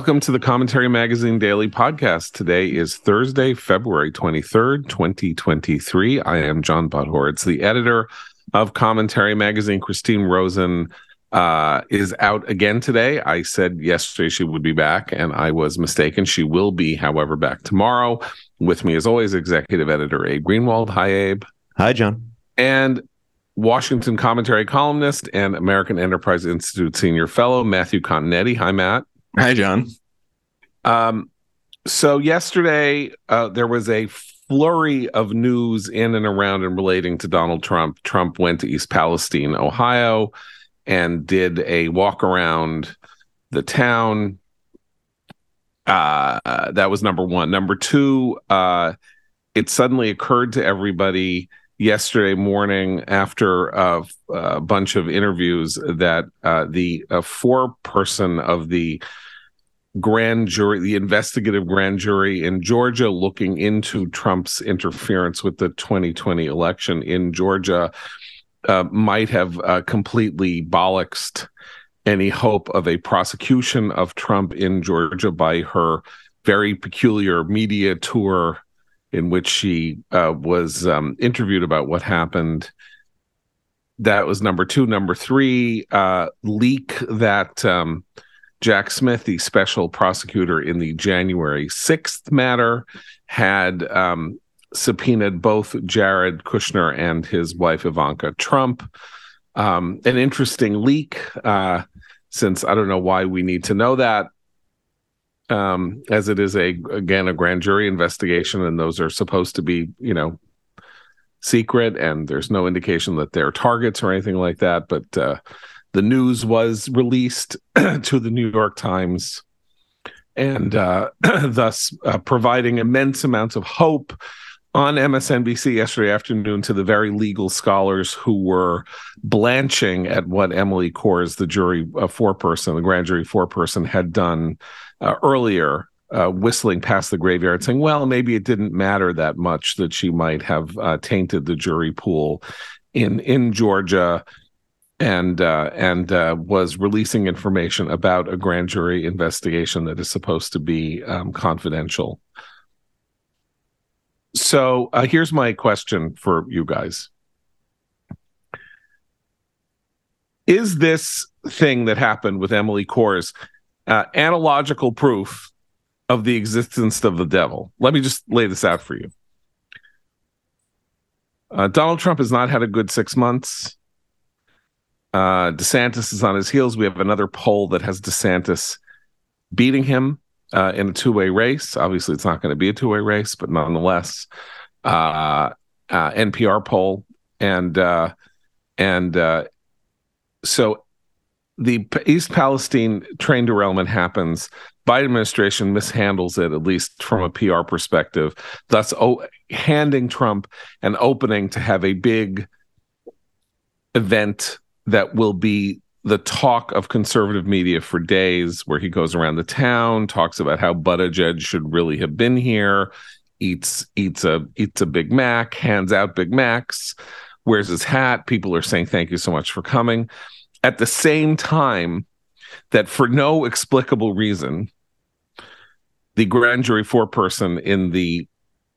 Welcome to the Commentary Magazine Daily Podcast. Today is Thursday, February 23rd, 2023. I am John Podhoretz the editor of Commentary Magazine. Christine Rosen uh, is out again today. I said yesterday she would be back, and I was mistaken. She will be, however, back tomorrow. With me, as always, executive editor Abe Greenwald. Hi, Abe. Hi, John. And Washington commentary columnist and American Enterprise Institute senior fellow Matthew Continetti. Hi, Matt. Hi, John. Um, so yesterday uh, there was a flurry of news in and around and relating to Donald Trump. Trump went to East Palestine, Ohio, and did a walk around the town. Uh, that was number one. Number two, uh, it suddenly occurred to everybody yesterday morning after uh, a bunch of interviews that uh, the uh, foreperson of the grand jury, the investigative grand jury in Georgia looking into Trump's interference with the 2020 election in Georgia uh, might have uh, completely bollocksed any hope of a prosecution of Trump in Georgia by her very peculiar media tour in which she uh, was um, interviewed about what happened. That was number two. Number three, uh, leak that um, Jack Smith, the special prosecutor in the January 6th matter, had um, subpoenaed both Jared Kushner and his wife Ivanka Trump. Um, an interesting leak, uh, since I don't know why we need to know that um, as it is a again a grand jury investigation, and those are supposed to be you know secret, and there's no indication that they're targets or anything like that. But uh, the news was released to the New York Times, and uh, thus uh, providing immense amounts of hope on MSNBC yesterday afternoon to the very legal scholars who were blanching at what Emily Kohrs, the jury uh, foreperson, the grand jury foreperson, had done uh, earlier, uh, whistling past the graveyard, saying, well, maybe it didn't matter that much that she might have uh, tainted the jury pool in in Georgia. And uh, and uh, was releasing information about a grand jury investigation that is supposed to be um, confidential. So uh, here's my question for you guys: Is this thing that happened with Emily Kohrs uh, analogical proof of the existence of the devil. Let me just lay this out for you. Uh, Donald Trump has not had a good six months. Uh, DeSantis is on his heels. We have another poll that has DeSantis beating him uh, in a two way race. Obviously, it's not going to be a two way race, but nonetheless, uh, uh, NPR poll and uh, and uh, so the East Palestine train derailment happens. Biden administration mishandles it, at least from a PR perspective, thus oh, handing Trump an opening to have a big event that will be the talk of conservative media for days, where he goes around the town, talks about how Buttigieg should really have been here, eats eats a eats a Big Mac, hands out Big Macs, wears his hat. People are saying thank you so much for coming at the same time that for no explicable reason the grand jury foreperson in the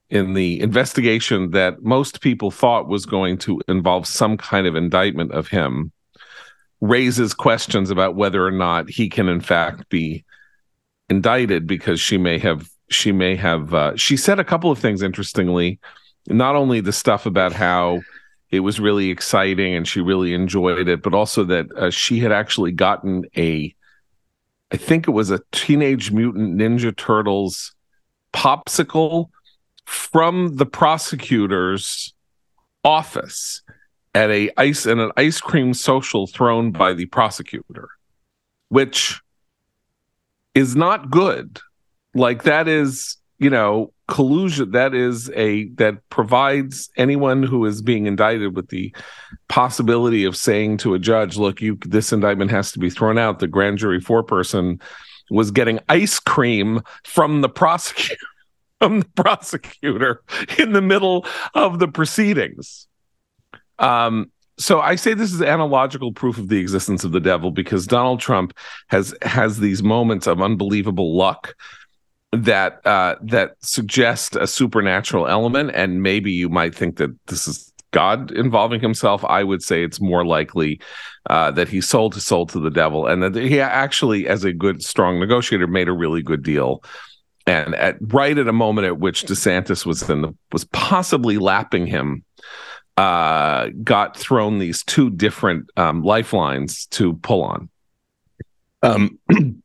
in the investigation that most people thought was going to involve some kind of indictment of him raises questions about whether or not he can in fact be indicted because she may have she may have uh, she said a couple of things interestingly. Not only the stuff about how it was really exciting and she really enjoyed it, but also that uh, she had actually gotten a, I think it was a Teenage Mutant Ninja Turtles popsicle from the prosecutor's office at a ice and an ice cream social thrown by the prosecutor, which is not good. Like that is, you know, collusion that is a that provides anyone who is being indicted with the possibility of saying to a judge look you this indictment has to be thrown out the grand jury foreperson was getting ice cream from the prosecutor from the prosecutor in the middle of the proceedings um so I say this is analogical proof of the existence of the devil because Donald Trump has has these moments of unbelievable luck that uh, that suggest a supernatural element, and maybe you might think that this is God involving himself. I would say it's more likely uh, that he sold his soul to the devil, and that he actually, as a good, strong negotiator, made a really good deal. And at right at a moment at which DeSantis was in the was possibly lapping him uh, got thrown these two different um, lifelines to pull on. Um,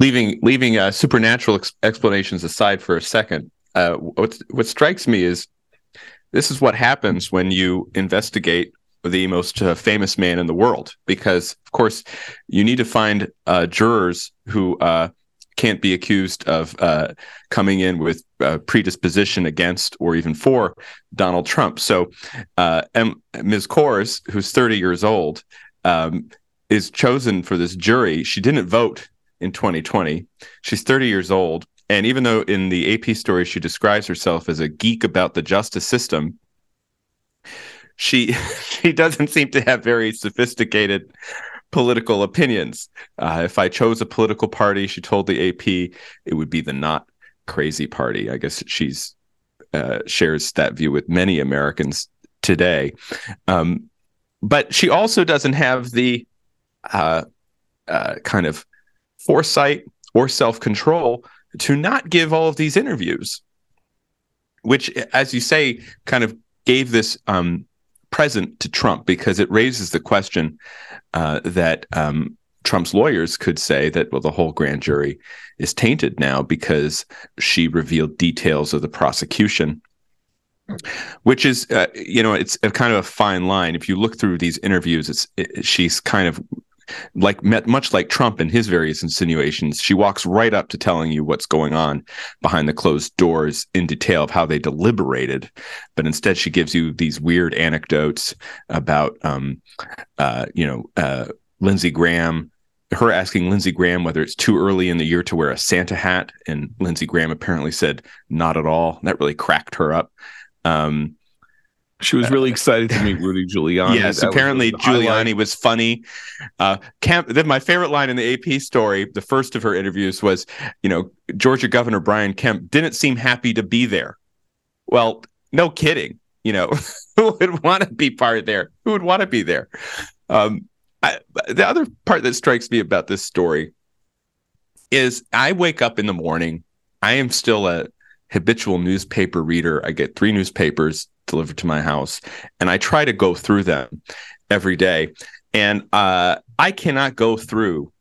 leaving leaving uh, supernatural ex- explanations aside for a second, uh, what what strikes me is this is what happens when you investigate the most uh, famous man in the world, because of course you need to find uh, jurors who uh, can't be accused of uh, coming in with uh, predisposition against or even for Donald Trump. So, uh, M- Ms. Kohrs, who's 30 years old, um, is chosen for this jury. She didn't vote in 2020. She's 30 years old. And even though in the AP story she describes herself as a geek about the justice system, she she doesn't seem to have very sophisticated political opinions. Uh, if I chose a political party, she told the AP, it would be the not crazy party. I guess she's uh, shares that view with many Americans today. Um, but she also doesn't have the uh, uh kind of foresight or self control to not give all of these interviews, which, as you say, kind of gave this um, present to Trump because it raises the question uh, that um, Trump's lawyers could say that well the whole grand jury is tainted now because she revealed details of the prosecution which is uh, you know it's a kind of a fine line. If you look through these interviews it's it, she's kind of like much like Trump and his various insinuations, she walks right up to telling you what's going on behind the closed doors in detail of how they deliberated. But instead, she gives you these weird anecdotes about, um, uh, you know, uh, Lindsey Graham. Her asking Lindsey Graham whether it's too early in the year to wear a Santa hat, and Lindsey Graham apparently said not at all. That really cracked her up. Um, she was really excited to meet Rudy Giuliani. Yes, that apparently was Giuliani highlight. was funny. Uh, Kemp, then my favorite line in the AP story, the first of her interviews, was, you know, Georgia Governor Brian Kemp didn't seem happy to be there. Well, no kidding. You know, who would want to be part of there? Who would want to be there? Um, I, the other part that strikes me about this story is I wake up in the morning. I am still a habitual newspaper reader. I get three newspapers delivered to my house, and I try to go through them every day. And uh, I cannot go through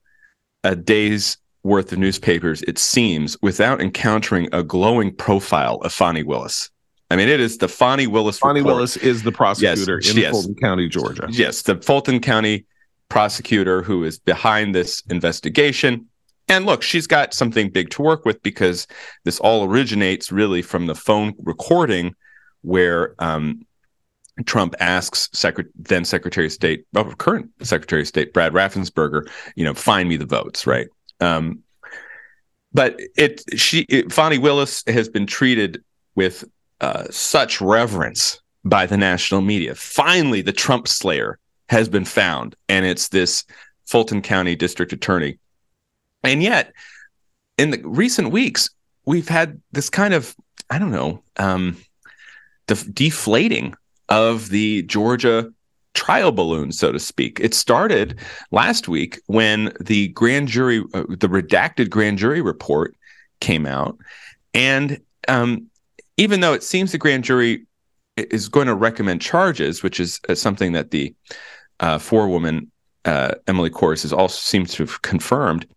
a day's worth of newspapers, it seems, without encountering a glowing profile of Fani Willis. I mean, it is the Fani Willis. Fani report. Willis is the prosecutor yes, in yes. Fulton County, Georgia. Yes, the Fulton County prosecutor who is behind this investigation. And look, she's got something big to work with because this all originates really from the phone recording where um, Trump asks then Secretary of State, well, current Secretary of State Brad Raffensperger, you know, find me the votes, right? Um, but it she it, Fani Willis has been treated with uh, such reverence by the national media. Finally, the Trump slayer has been found, and it's this Fulton County District Attorney. And yet, in the recent weeks, we've had this kind of I don't know. Um, deflating of the Georgia trial balloon, so to speak. It started last week when the grand jury, uh, the redacted grand jury report came out. And um, even though it seems the grand jury is going to recommend charges, which is uh, something that the uh, forewoman uh, Emily Kohrs has also seems to have confirmed,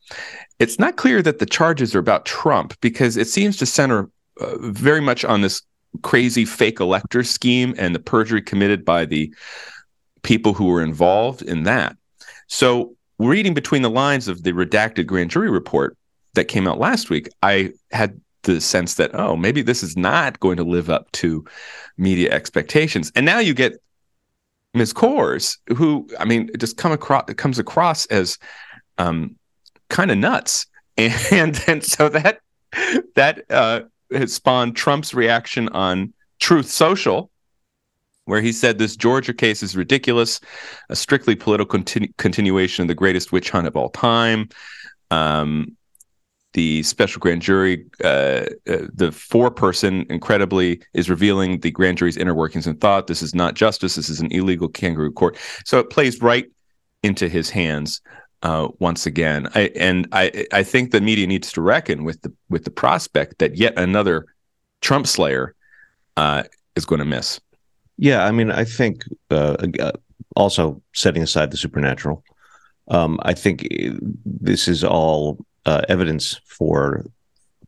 it's not clear that the charges are about Trump because it seems to center uh, very much on this crazy fake elector scheme and the perjury committed by the people who were involved in that. So, reading between the lines of the redacted grand jury report that came out last week, I had the sense that, oh, maybe this is not going to live up to media expectations. And now you get Ms. Kohrs, who, I mean, just come across, comes across as um, kind of nuts. And, and so that, that, uh, has spawned Trump's reaction on Truth Social, where he said this Georgia case is ridiculous, a strictly political continu- continuation of the greatest witch hunt of all time. Um, the special grand jury, uh, uh, the four person, incredibly, is revealing the grand jury's inner workings and thought. This is not justice. This is an illegal kangaroo court. So it plays right into his hands uh, once again. I, and I, I think the media needs to reckon with the with the prospect that yet another Trump slayer uh, is going to miss. Yeah, I mean, I think uh, uh, also setting aside the supernatural, um, I think this is all uh, evidence for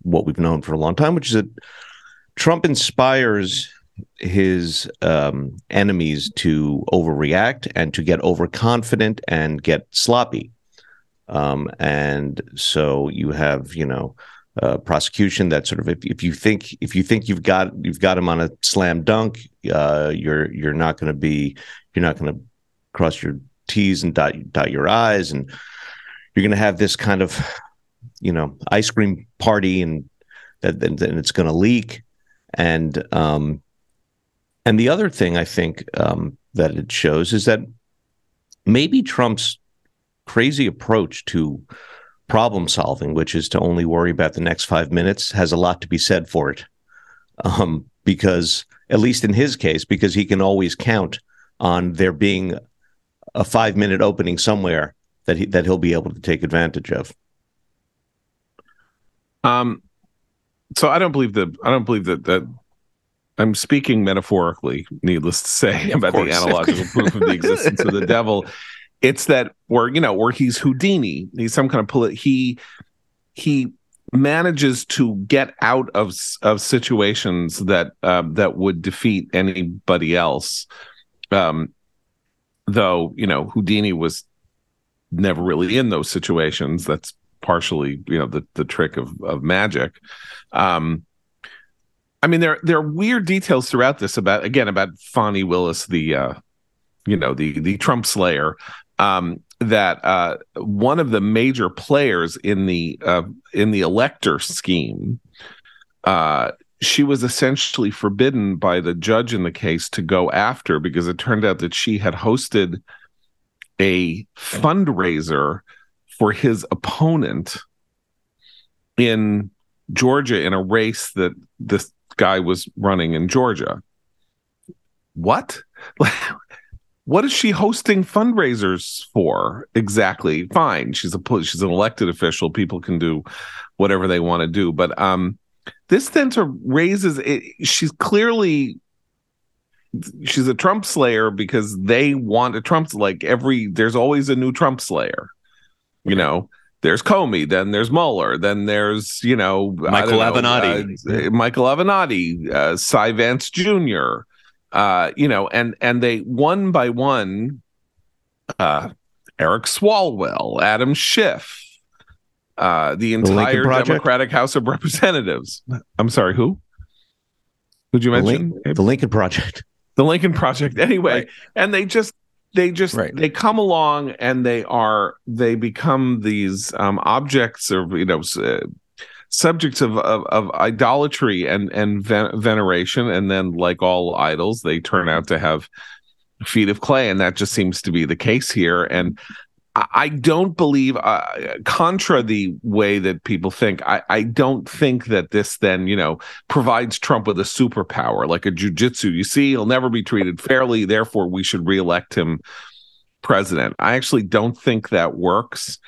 what we've known for a long time, which is that Trump inspires his um, enemies to overreact and to get overconfident and get sloppy. Um, and so you have, you know, uh, prosecution that sort of if, if you think if you think you've got you've got him on a slam dunk, uh, you're you're not going to be you're not going to cross your T's and dot dot your I's, and you're going to have this kind of you know ice cream party and that then it's going to leak. And um and the other thing i think um that it shows is that maybe trump's crazy approach to problem solving which is to only worry about the next 5 minutes has a lot to be said for it um because at least in his case because he can always count on there being a 5 minute opening somewhere that he that he'll be able to take advantage of um, so I don't believe that. I don't believe that that. I'm speaking metaphorically, needless to say, about course. the analogical proof of the existence of the devil. It's that, or you know, or he's Houdini. He's some kind of polit- he he manages to get out of of situations that um, that would defeat anybody else. Um, though you know, Houdini was never really in those situations. That's partially you know the the trick of of magic um i mean there there are weird details throughout this about again about Fani Willis the uh you know the the Trump slayer um that uh one of the major players in the uh in the elector scheme uh she was essentially forbidden by the judge in the case to go after because it turned out that she had hosted a fundraiser for his opponent in Georgia in a race that this guy was running in Georgia. What? what is she hosting fundraisers for exactly? Fine, she's a she's an elected official. People can do whatever they want to do, but um, this then to raises it, she's clearly she's a Trump slayer because they want a Trump like every there's always a new Trump slayer you know, there's Comey, then there's Mueller, then there's you know Michael Avenatti, uh, Michael Avenatti, uh, Cy Vance Jr. Uh, you know, and and they one by one, uh, Eric Swalwell, Adam Schiff, uh, the entire the Democratic House of Representatives. I'm sorry, who? Who'd you the mention? The Lincoln Project. The Lincoln Project. Anyway, Right. and they just they just Right. they come along and they are they become these um objects or you know uh, subjects of, of of idolatry and and ven- veneration and then like all idols they turn out to have feet of clay and that just seems to be the case here and I- don't believe, uh, contra the way that people think, I, I don't think that this then, you know, provides Trump with a superpower like a jujitsu. You see, he'll never be treated fairly. Therefore, we should reelect him president. I actually don't think that works.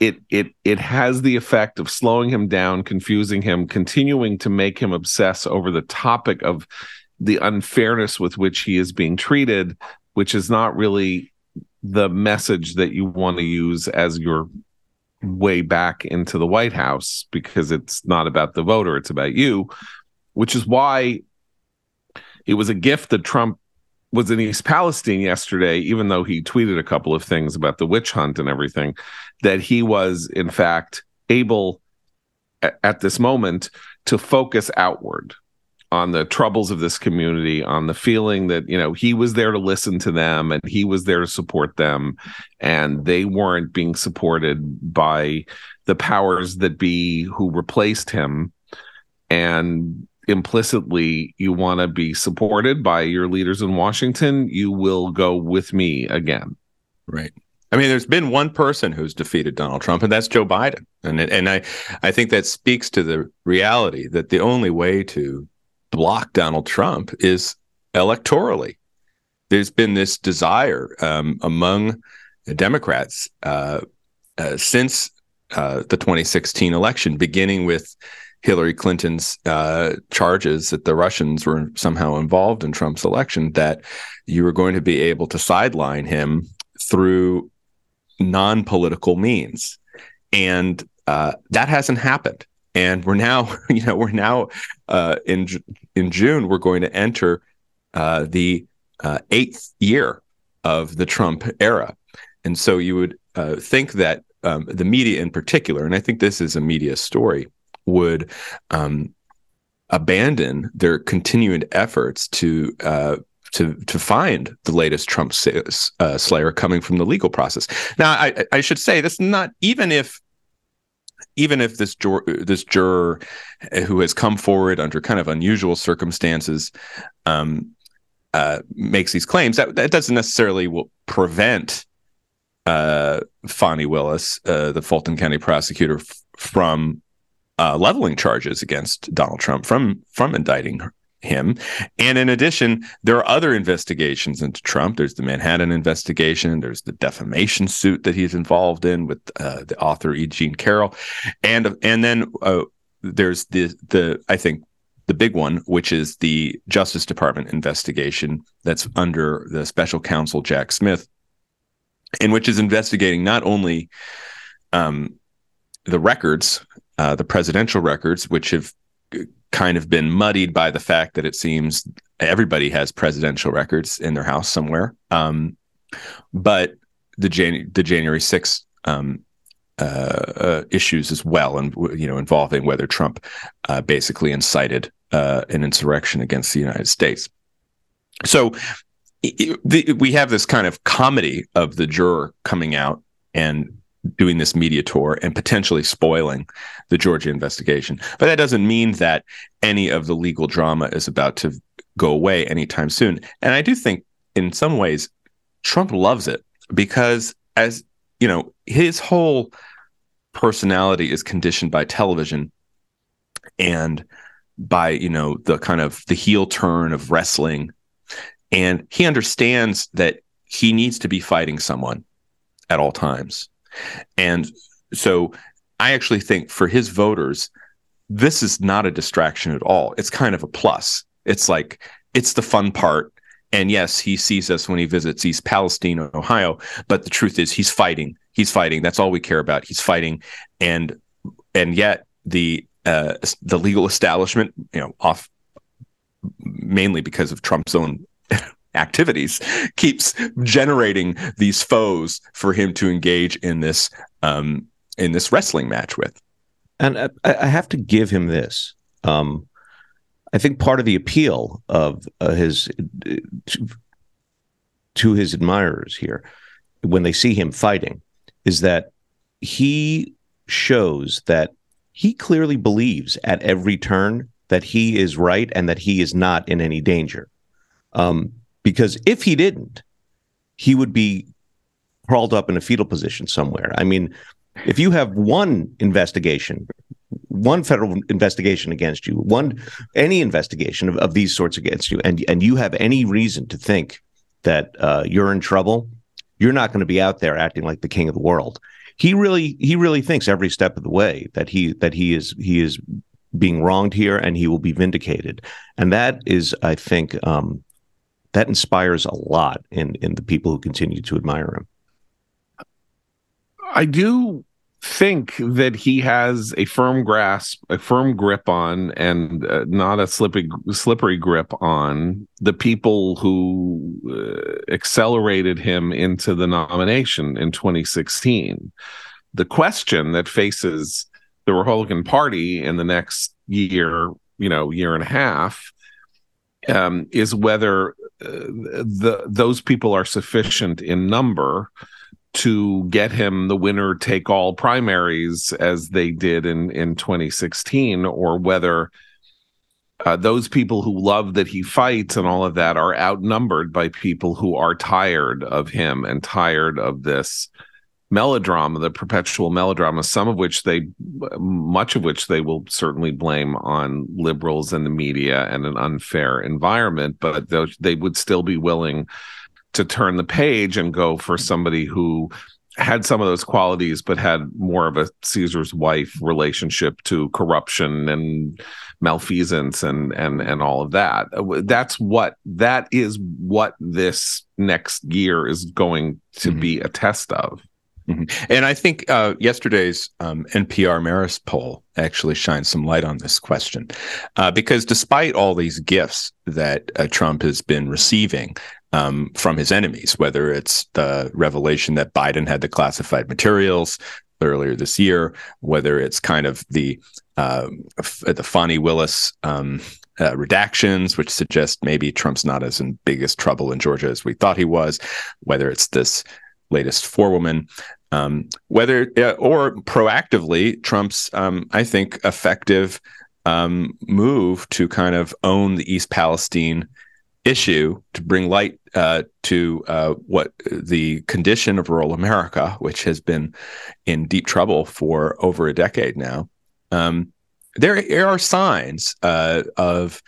It it it has the effect of slowing him down, confusing him, continuing to make him obsess over the topic of the unfairness with which he is being treated, which is not really the message that you want to use as your way back into the White House because it's not about the voter, it's about you, which is why it was a gift that Trump was in East Palestine yesterday, even though he tweeted a couple of things about the witch hunt and everything, that he was, in fact, able a- at this moment to focus outward on the troubles of this community, on the feeling that, you know, he was there to listen to them and he was there to support them, and they weren't being supported by the powers that be who replaced him. And implicitly you want to be supported by your leaders in Washington, you will go with me again. Right. I mean, there's been one person who's defeated Donald Trump, and that's Joe Biden. And and I I think that speaks to the reality that the only way to block Donald Trump is electorally. There's been this desire um, among Democrats uh, uh, since uh, the 2016 election, beginning with Hillary Clinton's uh, charges that the Russians were somehow involved in Trump's election, that you were going to be able to sideline him through non political means. And uh, that hasn't happened. And we're now, you know, we're now uh, in in June. We're going to enter uh, the uh, eighth year of the Trump era, and so you would uh, think that um, the media, in particular, and I think this is a media story, would um, abandon their continued efforts to uh, to to find the latest Trump uh, slayer coming from the legal process. Now, I, I should say this not even if even if this juror, this juror who has come forward under kind of unusual circumstances um, uh, makes these claims, that that doesn't necessarily will prevent uh, Fani Willis, uh, the Fulton County prosecutor, f- from uh, leveling charges against Donald Trump, from from indicting him. And in addition, there are other investigations into Trump. There's the Manhattan investigation. There's the defamation suit that he's involved in with uh, the author E. Jean Carroll, and and then uh, there's the the I think the big one, which is the Justice Department investigation that's under the special counsel Jack Smith, in which is investigating not only um, the records, uh, the presidential records, which have kind of been muddied by the fact that it seems everybody has presidential records in their house somewhere. Um, but the Jan- the January 6th um, uh, uh, issues as well, and you know, involving whether Trump uh, basically incited uh, an insurrection against the United States. So it, the, we have this kind of comedy of the juror coming out and doing this media tour and potentially spoiling the Georgia investigation. But that doesn't mean that any of the legal drama is about to go away anytime soon. And I do think in some ways Trump loves it because as you know, his whole personality is conditioned by television and by, you know, the kind of the heel turn of wrestling. And he understands that he needs to be fighting someone at all times and so I actually think for his voters, this is not a distraction at all. It's kind of a plus. It's like, it's the fun part. And yes, he sees us when he visits East Palestine, Ohio. But the truth is, he's fighting. He's fighting. That's all we care about. He's fighting, and and yet the uh, the legal establishment, you know, off mainly because of Trump's own activities keeps generating these foes for him to engage in this um, in this wrestling match with. And I, I have to give him this. Um, I think part of the appeal of uh, his to, to his admirers here, when they see him fighting, is that he shows that he clearly believes at every turn that he is right and that he is not in any danger. Um, because if he didn't, he would be crawled up in a fetal position somewhere. I mean, if you have one investigation, one federal investigation against you, one any investigation of, of these sorts against you, and and you have any reason to think that uh, you're in trouble, you're not going to be out there acting like the king of the world. He really he really thinks every step of the way that he that he is he is being wronged here and he will be vindicated, and that is, I think, um, that inspires a lot in in the people who continue to admire him. I do think that he has a firm grasp, a firm grip on, and uh, not a slippery slippery grip on the people who uh, accelerated him into the nomination in 2016. The question that faces the Republican Party in the next year, you know, year and a half, um, is whether the those people are sufficient in number to get him the winner take all primaries as they did in in 2016 or whether uh, those people who love that he fights and all of that are outnumbered by people who are tired of him and tired of this melodrama, the perpetual melodrama, some of which they, much of which they will certainly blame on liberals and the media and an unfair environment, but they would still be willing to turn the page and go for somebody who had some of those qualities, but had more of a Caesar's wife relationship to corruption and malfeasance and and and all of that. That's what that is what this next year is going to mm-hmm. be a test of. Mm-hmm. And I think uh, yesterday's um, NPR Marist poll actually shines some light on this question, uh, because despite all these gifts that uh, Trump has been receiving um, from his enemies, whether it's the revelation that Biden had the classified materials earlier this year, whether it's kind of the uh, the Fani Willis um, uh, redactions, which suggest maybe Trump's not as in biggest trouble in Georgia as we thought he was, whether it's this latest forewoman um, whether uh, or proactively Trump's, um, I think, effective um, move to kind of own the East Palestine issue to bring light uh, to uh, what the condition of rural America, which has been in deep trouble for over a decade now. Um, there, there, are signs uh, of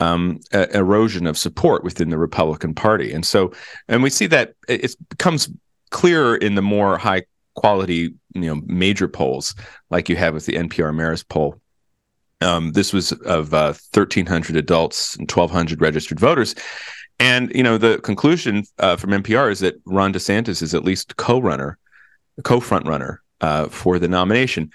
um, erosion of support within the Republican Party, and so, and we see that it becomes clearer in the more high quality, you know, major polls like you have with the NPR Marist poll. Um, this was of uh, 1,300 adults and 1,200 registered voters. And, you know, the conclusion uh, from NPR is that Ron DeSantis is at least co-runner, co-front runner uh, for the nomination.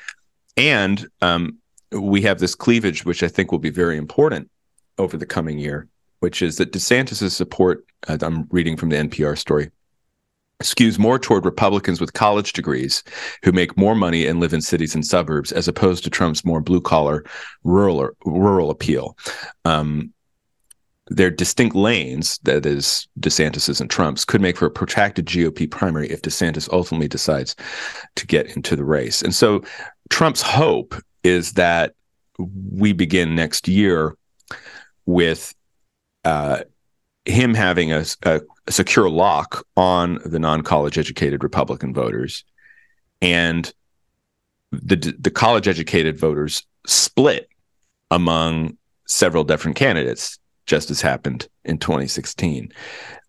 And um, we have this cleavage, which I think will be very important over the coming year, which is that DeSantis' support, uh, I'm reading from the NPR story, skews more toward Republicans with college degrees who make more money and live in cities and suburbs, as opposed to Trump's more blue collar rural rural appeal. Um, their distinct lanes, that is DeSantis's and Trump's, could make for a protracted GOP primary if DeSantis ultimately decides to get into the race. And so Trump's hope is that we begin next year with uh, him having a, a, secure lock on the non-college educated Republican voters, and the the college educated voters split among several different candidates, just as happened in 2016.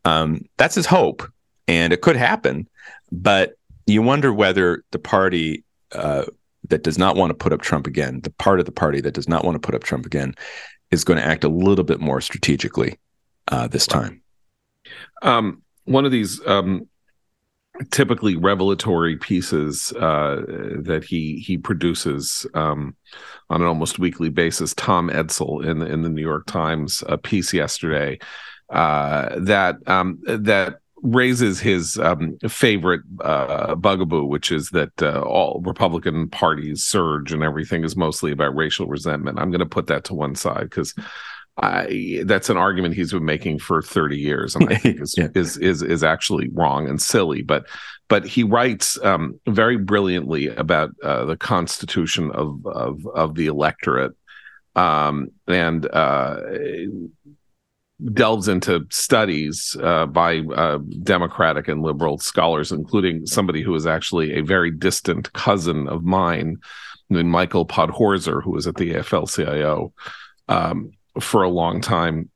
Um, that's his hope, and it could happen, but you wonder whether the party uh, that does not want to put up Trump again, the part of the party that does not want to put up Trump again, is going to act a little bit more strategically uh, this time. Um, one of these um, typically revelatory pieces uh, that he he produces um, on an almost weekly basis. Tom Edsall in the, in the New York Times a piece yesterday uh, that um, that raises his um, favorite uh, bugaboo, which is that uh, all Republican parties surge and everything is mostly about racial resentment. I'm going to put that to one side because I, that's an argument he's been making for 30 years, and I think is, yeah. is is is actually wrong and silly. But but he writes um, very brilliantly about uh, the constitution of of of the electorate, um, and uh, delves into studies uh, by uh, Democratic and liberal scholars, including somebody who is actually a very distant cousin of mine, Michael Podhorzer, who was at the AFL-CIO. Um, for a long time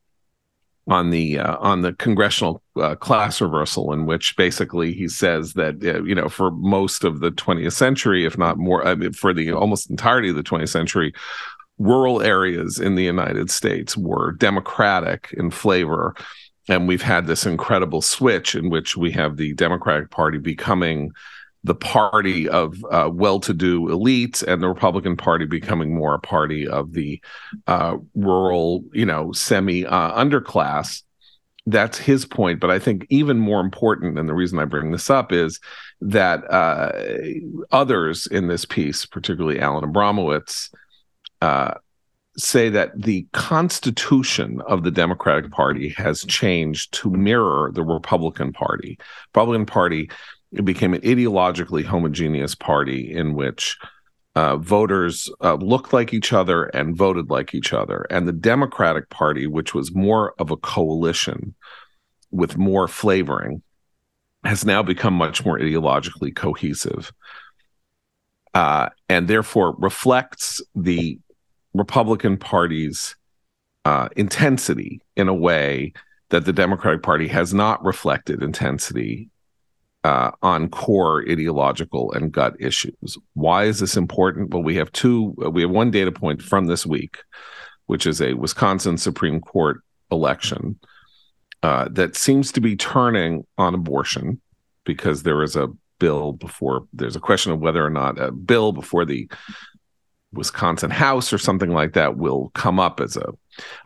on the uh, on the congressional uh, class reversal in which basically he says that uh, you know for most of the 20th century if not more I mean, for the almost entirety of the 20th century rural areas in the United States were democratic in flavor. And we've had this incredible switch in which we have the Democratic Party becoming the party of uh, well-to-do elites and the Republican Party becoming more a party of the uh, rural, you know, semi uh, underclass. That's his point, but I think even more important, and the reason I bring this up is that uh, others in this piece, particularly Alan Abramowitz, uh, say that the constitution of the Democratic Party has changed to mirror the Republican Party. Republican Party it became an ideologically homogeneous party in which uh, voters uh, looked like each other and voted like each other. And the Democratic Party, which was more of a coalition with more flavoring, has now become much more ideologically cohesive. Uh, and therefore reflects the Republican Party's uh, intensity in a way that the Democratic Party has not reflected intensity uh, on core ideological and gut issues. Why is this important? Well, we have two. We have one data point from this week, which is a Wisconsin Supreme Court election uh, that seems to be turning on abortion because there is a bill before. There's a question of whether or not a bill before the Wisconsin House or something like that will come up as a.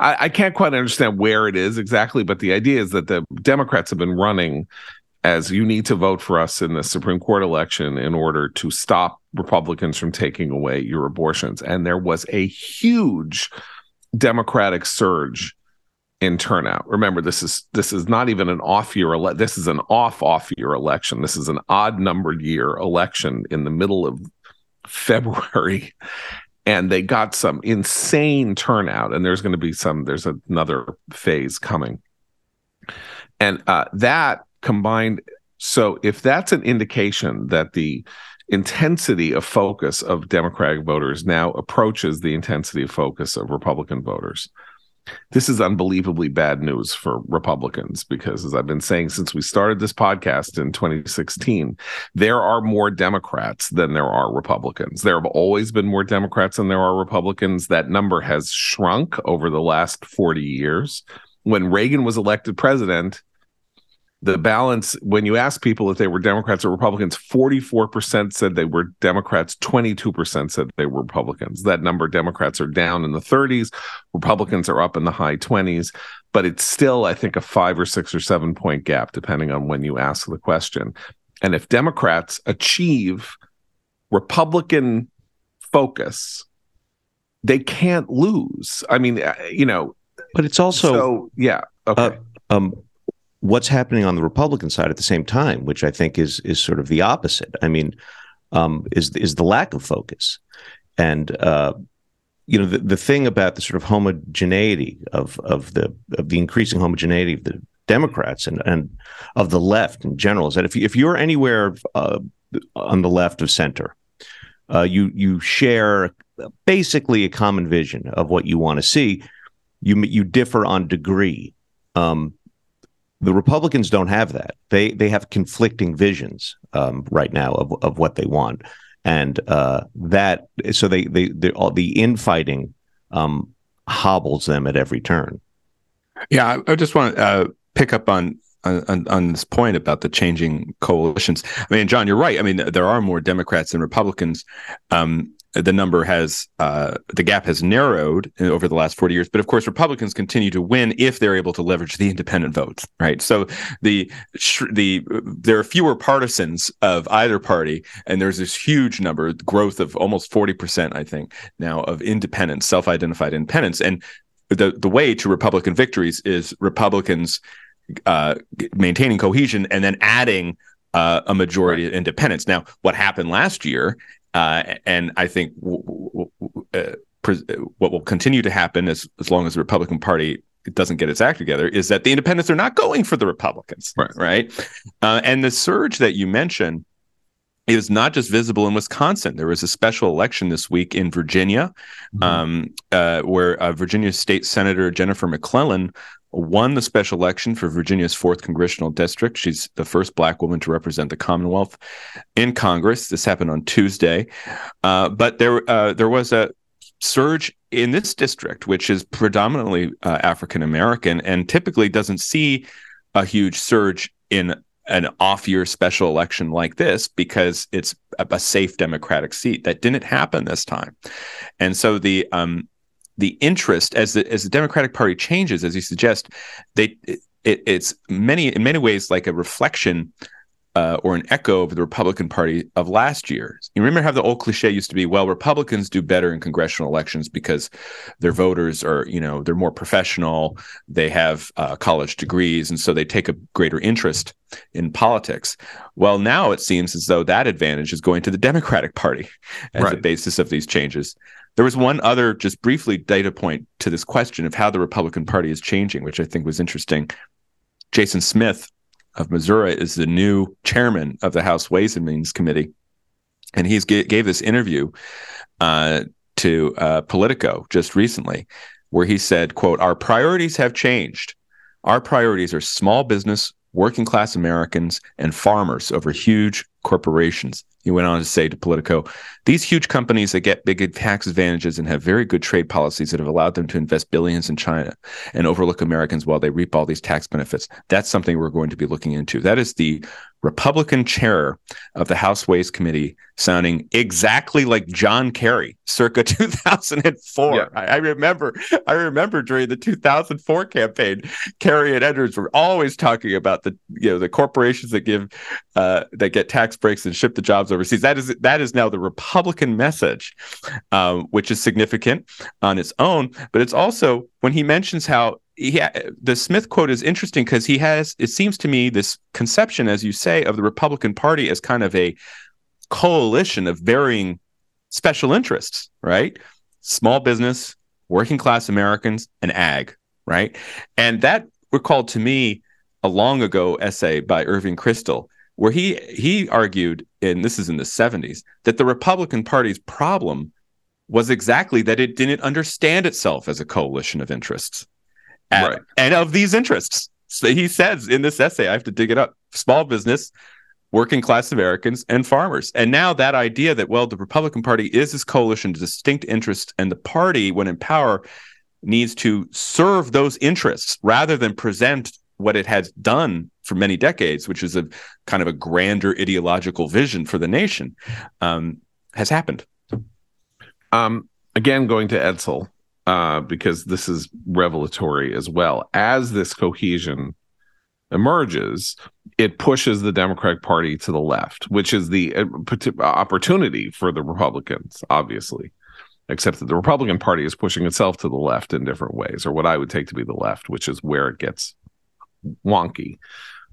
I, I can't quite understand where it is exactly, but the idea is that the Democrats have been running as you need to vote for us in the Supreme Court election in order to stop Republicans from taking away your abortions. And there was a huge Democratic surge in turnout. Remember, this is this is not even an off year ele- this is an off off year election. This is an odd numbered year election in the middle of February. And they got some insane turnout, and there's going to be some. There's another phase coming, and uh, that combined. So if that's an indication that the intensity of focus of Democratic voters now approaches the intensity of focus of Republican voters, this is unbelievably bad news for Republicans because, as I've been saying since we started this podcast in 2016, there are more Democrats than there are Republicans. There have always been more Democrats than there are Republicans. That number has shrunk over the last 40 years. When Reagan was elected president, the balance when you ask people if they were Democrats or Republicans, 44% said they were Democrats, 22% said they were Republicans. That number, Democrats are down in the 30s, Republicans are up in the high 20s, but it's still, I think, a five or six or seven point gap, depending on when you ask the question. And if Democrats achieve Republican focus, they can't lose. I mean, uh, you know, but it's also, so, yeah. Okay. Uh, um, what's happening on the Republican side at the same time, which I think is is sort of the opposite. I mean, um, is is the lack of focus, and uh, you know the, the thing about the sort of homogeneity of of the of the increasing homogeneity of the Democrats and and of the left in general is that if you, if you're anywhere uh, on the left of center, uh, you you share basically a common vision of what you want to see. You you differ on degree. Um, the Republicans don't have that. They they have conflicting visions um, right now of of what they want, and uh, that so they they all the infighting um, hobbles them at every turn. Yeah, I, I just want to uh, pick up on on, on, this point about the changing coalitions. I mean, John, you're right. I mean, there are more Democrats than Republicans. Um, the number has uh, the gap has narrowed over the last 40 years but of course republicans continue to win if they're able to leverage the independent votes right so the the there are fewer partisans of either party and there's this huge number growth of almost 40% i think now of independents self-identified independents and the the way to republican victories is republicans uh, maintaining cohesion and then adding uh, a majority right. of independents. Now, what happened last year uh, and I think w- w- w- uh, what will continue to happen as, as long as the Republican Party doesn't get its act together is that the independents are not going for the Republicans. Right. Right. Uh, and the surge that you mentioned is not just visible in Wisconsin. There was a special election this week in Virginia, mm-hmm. um, uh, where uh, Virginia State Senator Jennifer McClellan won the special election for Virginia's fourth congressional district. She's the first Black woman to represent the Commonwealth in Congress. This happened on Tuesday, uh, but there uh, there was a surge in this district, which is predominantly uh, African American and typically doesn't see a huge surge in an off year special election like this because it's a, a, safe Democratic seat. That didn't happen this time. And so the um, the interest as the as the Democratic Party changes, as you suggest, they it, it's many in many ways like a reflection uh, or an echo of the Republican Party of last year. You remember how the old cliche used to be, well, Republicans do better in congressional elections because their voters are, you know, they're more professional, they have uh, college degrees, and so they take a greater interest in politics. Well, now it seems as though that advantage is going to the Democratic Party as right. the basis of these changes. There was one other, just briefly, data point to this question of how the Republican Party is changing, which I think was interesting. Jason Smith of Missouri is the new chairman of the House Ways and Means Committee, and he's g- gave this interview uh, to uh, Politico just recently, where he said, "quote Our priorities have changed. Our priorities are small business, working class Americans, and farmers over huge corporations." He went on to say to Politico, these huge companies that get big tax advantages and have very good trade policies that have allowed them to invest billions in China and overlook Americans while they reap all these tax benefits. That's something we're going to be looking into. That is the Republican chair of the House Ways Committee, sounding exactly like John Kerry, circa 2004. Yeah. I, I, remember, I remember during the 2004 campaign, Kerry and Edwards were always talking about the you know the corporations that give uh, that get tax breaks and ship the jobs overseas. That is that is now the Republican message, um, which is significant on its own. But it's also when he mentions how yeah, the Smith quote is interesting because he has, it seems to me, this conception, as you say, of the Republican Party as kind of a coalition of varying special interests, right? Small business, working class Americans, and ag, right? And that recalled to me a long ago essay by Irving Kristol, where he he argued, and this is in the 70s, that the Republican Party's problem was exactly that it didn't understand itself as a coalition of interests at, right. and of these interests. So he says in this essay, I have to dig it up small business, working class Americans, and farmers. And now that idea that, well, the Republican Party is this coalition of distinct interests, and the party, when in power, needs to serve those interests rather than present what it has done for many decades, which is a kind of a grander ideological vision for the nation, um, has happened. Um, again, going to Edsall, uh, because this is revelatory as well. As this cohesion emerges, it pushes the Democratic Party to the left, which is the uh, opportunity for the Republicans, obviously. Except that the Republican Party is pushing itself to the left in different ways, or what I would take to be the left, which is where it gets wonky.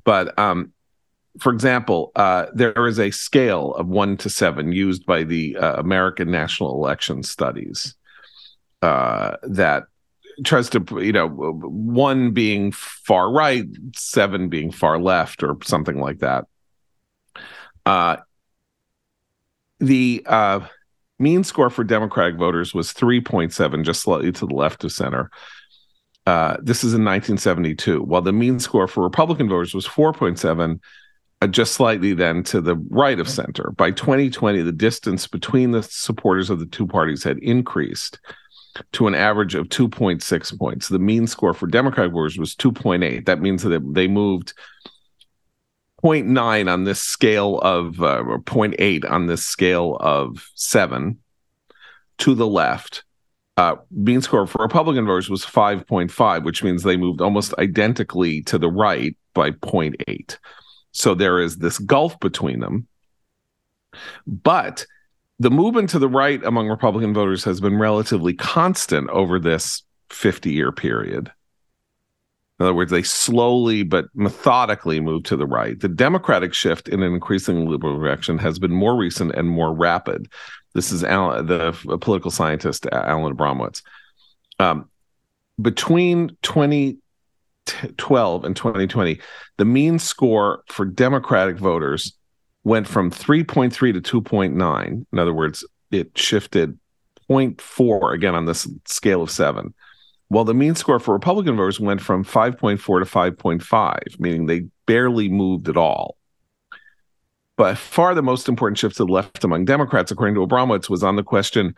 But um, for example, uh, there is a scale of one to seven used by the uh, American National Election Studies uh, that tries to you know one being far right seven being far left or something like that. Uh the uh mean score for democratic voters was 3.7 just slightly to the left of center uh this is in 1972 while the mean score for republican voters was 4.7 uh, just slightly then to the right of center by 2020 the distance between the supporters of the two parties had increased to an average of 2.6 points. The mean score for Democratic voters was 2.8. That means that they moved 0.9 on this scale of, uh, or 0.8 on this scale of seven to the left. Uh, mean score for Republican voters was 5.5, which means they moved almost identically to the right by 0.8. So there is this gulf between them. But the movement to the right among Republican voters has been relatively constant over this 50 year period. In other words, they slowly but methodically move to the right. The Democratic shift in an increasingly liberal direction has been more recent and more rapid. This is Alan, the political scientist Alan Abramowitz. Um, between 2012 and 2020, the mean score for Democratic voters went from 3.3 to 2.9. In other words, it shifted 0.4 again on this scale of seven. While the mean score for Republican voters went from 5.4 to 5.5, meaning they barely moved at all. By far, the most important shift to the left among Democrats, according to Abramowitz, was on the question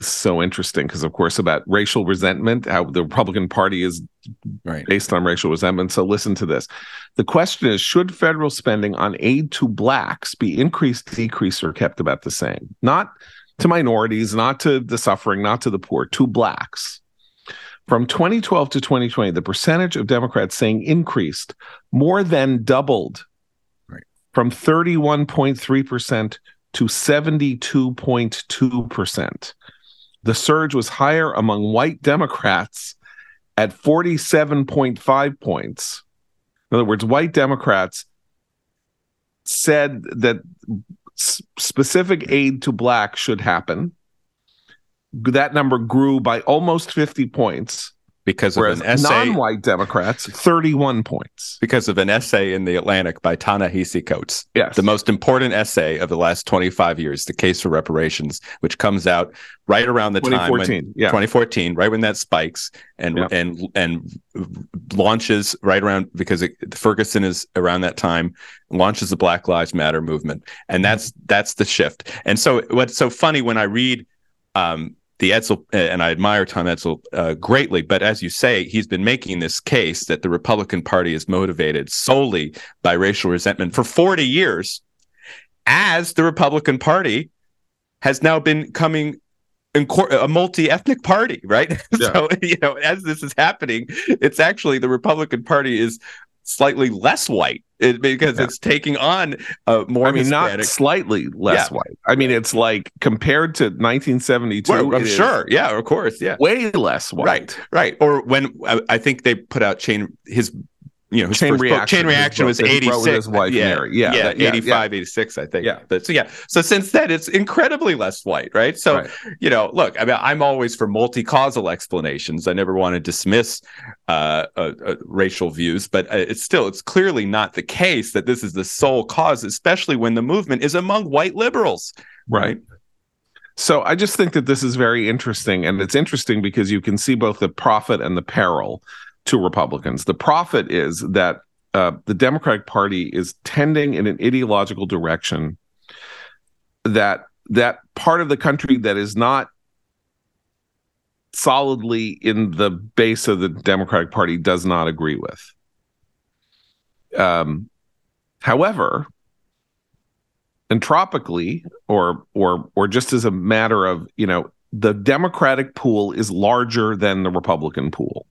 so interesting because, of course, about racial resentment, how the Republican Party is right. based on racial resentment. So, listen to this. The question is Should federal spending on aid to blacks be increased, decreased, or kept about the same? Not to minorities, not to the suffering, not to the poor, to blacks. From 2012 to 2020, the percentage of Democrats saying increased more than doubled. Right. from 31.3% to 72.2%. The surge was higher among white Democrats at 47.5 points. In other words, white Democrats said that specific aid to black should happen. That number grew by almost 50 points because of an essay non-white Democrats 31 points. because of an essay in the Atlantic by Ta-Nehisi Coates. Yes. the most important essay of the last 25 years, The Case for Reparations, which comes out right around the time when 2014. Yeah. 2014, right when that spikes and Yeah. and and launches right around because it, Ferguson is around that time launches the Black Lives Matter movement, and that's that's the shift. And so what's so funny when I read um, the Edsall, and I admire Tom Edsall uh, greatly, but as you say, he's been making this case that the Republican Party is motivated solely by racial resentment for 40 years, as the Republican Party has now been coming a multi-ethnic party, right? Yeah. so you know, as this is happening, it's actually the Republican Party is slightly less white it, because Yeah. it's taking on uh, more I mean, Hispanic. not slightly less Yeah. white. I mean, it's like compared to 1972, Well, I'm sure, yeah, of course, yeah. way less white. Right, right. Or when I, I think they put out chain his, you know, his Chain Reaction, Chain Reaction was that he eighty wrote with his wife, yeah, Mary. Yeah, yeah, that- yeah, 85, 86, I think. Yeah. But so yeah, so since then it's incredibly less white, right? So Right. you know, look, I mean, I'm always for multi-causal explanations. I never want to dismiss uh, uh, uh, racial views, but uh, it's still it's clearly not the case that this is the sole cause, especially when the movement is among white liberals. Right. So I just think that this is very interesting. And it's interesting because you can see both the profit and the peril to Republicans. The profit is that uh, the Democratic Party is tending in an ideological direction that that part of the country that is not solidly in the base of the Democratic Party does not agree with. Um, however, entropically or or or just as a matter of you know the democratic pool is larger than the republican pool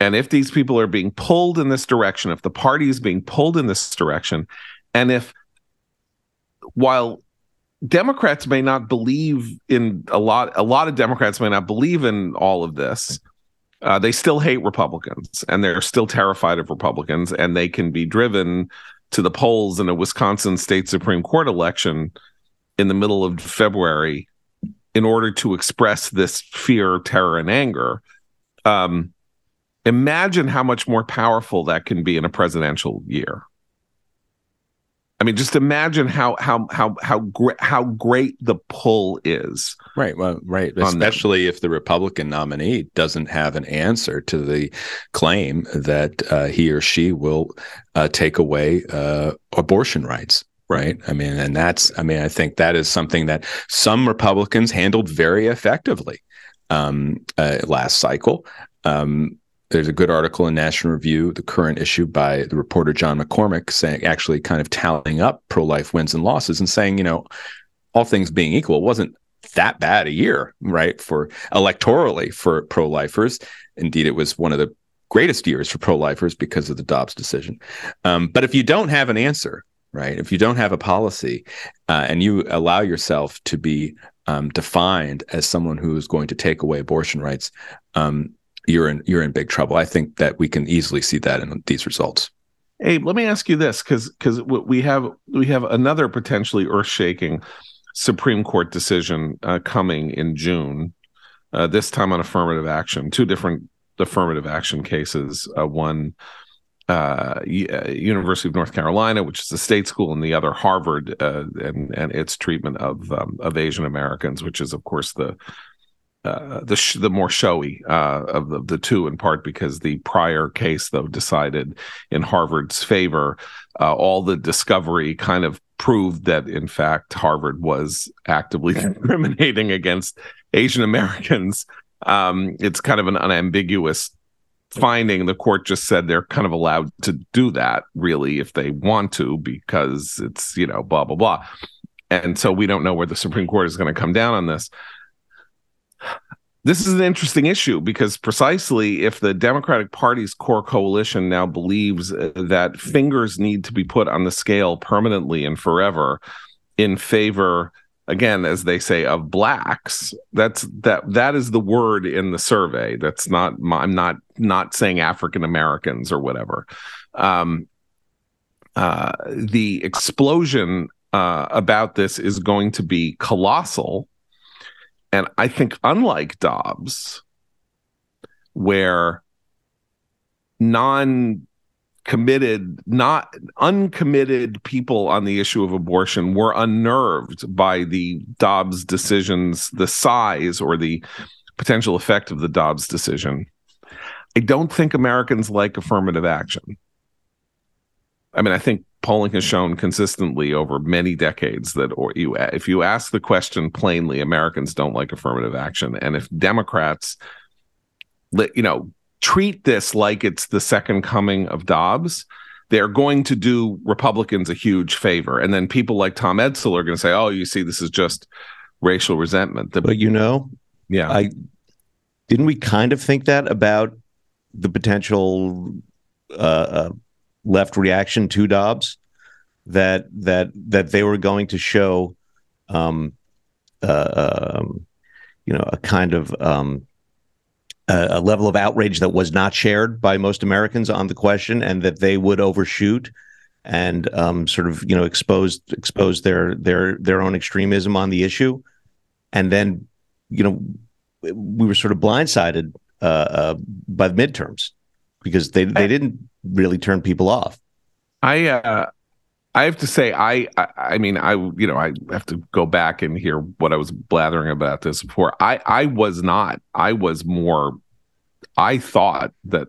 and if these people are being pulled in this direction if the party is being pulled in this direction and if while democrats may not believe in a lot a lot of democrats may not believe in all of this uh, they still hate republicans and they're still terrified of republicans and they can be driven to the polls in a Wisconsin state Supreme Court election in the middle of February in order to express this fear, terror, and anger. Um, imagine how much more powerful that can be in a presidential year. I mean, just imagine how how how how great how great the pull is. Right. Well, right. on them. Especially if the Republican nominee doesn't have an answer to the claim that uh, he or she will uh, take away uh, abortion rights. Right. I mean, and that's, I mean, I think that is something that some Republicans handled very effectively um, uh, last cycle. Um, there's a good article in National Review, the current issue by the reporter John McCormack, saying actually kind of tallying up pro life wins and losses and saying, you know, all things being equal, it wasn't that bad a year, right? For electorally for pro lifers. Indeed, it was one of the greatest years for pro lifers because of the Dobbs decision. Um, but if you don't have an answer, right? If you don't have a policy uh, and you allow yourself to be um, defined as someone who is going to take away abortion rights, um, you're in you're in big trouble. I think that we can easily see that in these results. Abe, let me ask you this, because because we have we have another potentially earth shaking Supreme Court decision uh, coming in June. Uh, this time on affirmative action, two different affirmative action cases. Uh, one, uh, uh, University of North Carolina, which is a state school, and the other Harvard, uh, and and its treatment of um, of Asian Americans, which is of course the uh, the sh- the more showy uh, of the, the two, in part because the prior case, though, decided in Harvard's favor. Uh, all the discovery kind of proved that, in fact, Harvard was actively discriminating against Asian Americans. Um, it's kind of an unambiguous finding. The court just said they're kind of allowed to do that, really, if they want to, because it's you know blah blah blah. And so we don't know where the Supreme Court is going to come down on this this is an interesting issue because precisely if the Democratic Party's core coalition now believes uh, that fingers need to be put on the scale permanently and forever in favor again as they say of blacks that's that that is the word in the survey. That's not i'm not not saying african americans or whatever. Um, uh, the explosion uh, about this is going to be colossal and I think, unlike Dobbs, where non committed, not uncommitted people on the issue of abortion were unnerved by the Dobbs decisions, the size or the potential effect of the Dobbs decision. I don't think Americans like affirmative action. I mean, I think polling has shown consistently over many decades that or you if you ask the question plainly americans don't like affirmative action. And if democrats you know treat this like it's the second coming of dobbs they're going to do republicans a huge favor. And then people like tom edsall are going to say oh you see this is just racial resentment. The, but you know yeah. I didn't we kind of think that about the potential uh, uh left reaction to Dobbs that that that they were going to show um, uh, um, you know a kind of um, a, a, level of outrage that was not shared by most Americans on the question, and that they would overshoot and um, sort of you know expose expose their their their own extremism on the issue, and then you know we were sort of blindsided uh, uh, by the midterms because they they didn't really turn people off. I uh, I have to say I, I, I mean I you know I have to go back and hear what I was blathering about this before. I I was not. I was more. I thought that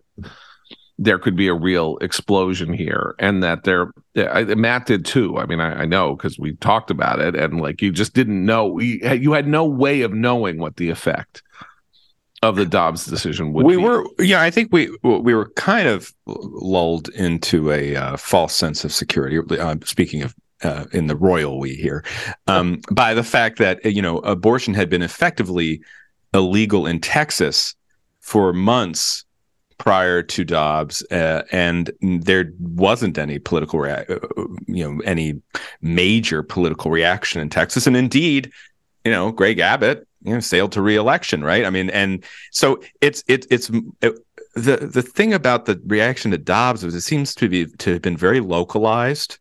there could be a real explosion here and that there I, matt did too i mean i, I know because we talked about it and like you just didn't know you, you had no way of knowing what the effect of the Dobbs decision would we be. were yeah I think we we were kind of lulled into a uh, false sense of security. Uh, speaking of uh, in the royal we here um, by the fact that you know abortion had been effectively illegal in Texas for months prior to Dobbs, uh, and there wasn't any political, rea- uh, you know, any major political reaction in Texas, and indeed, you know, Greg Abbott you know sailed to reelection right? I mean and so it's it, it's it, the the thing about the reaction to dobbs was it seems to be to have been very localized.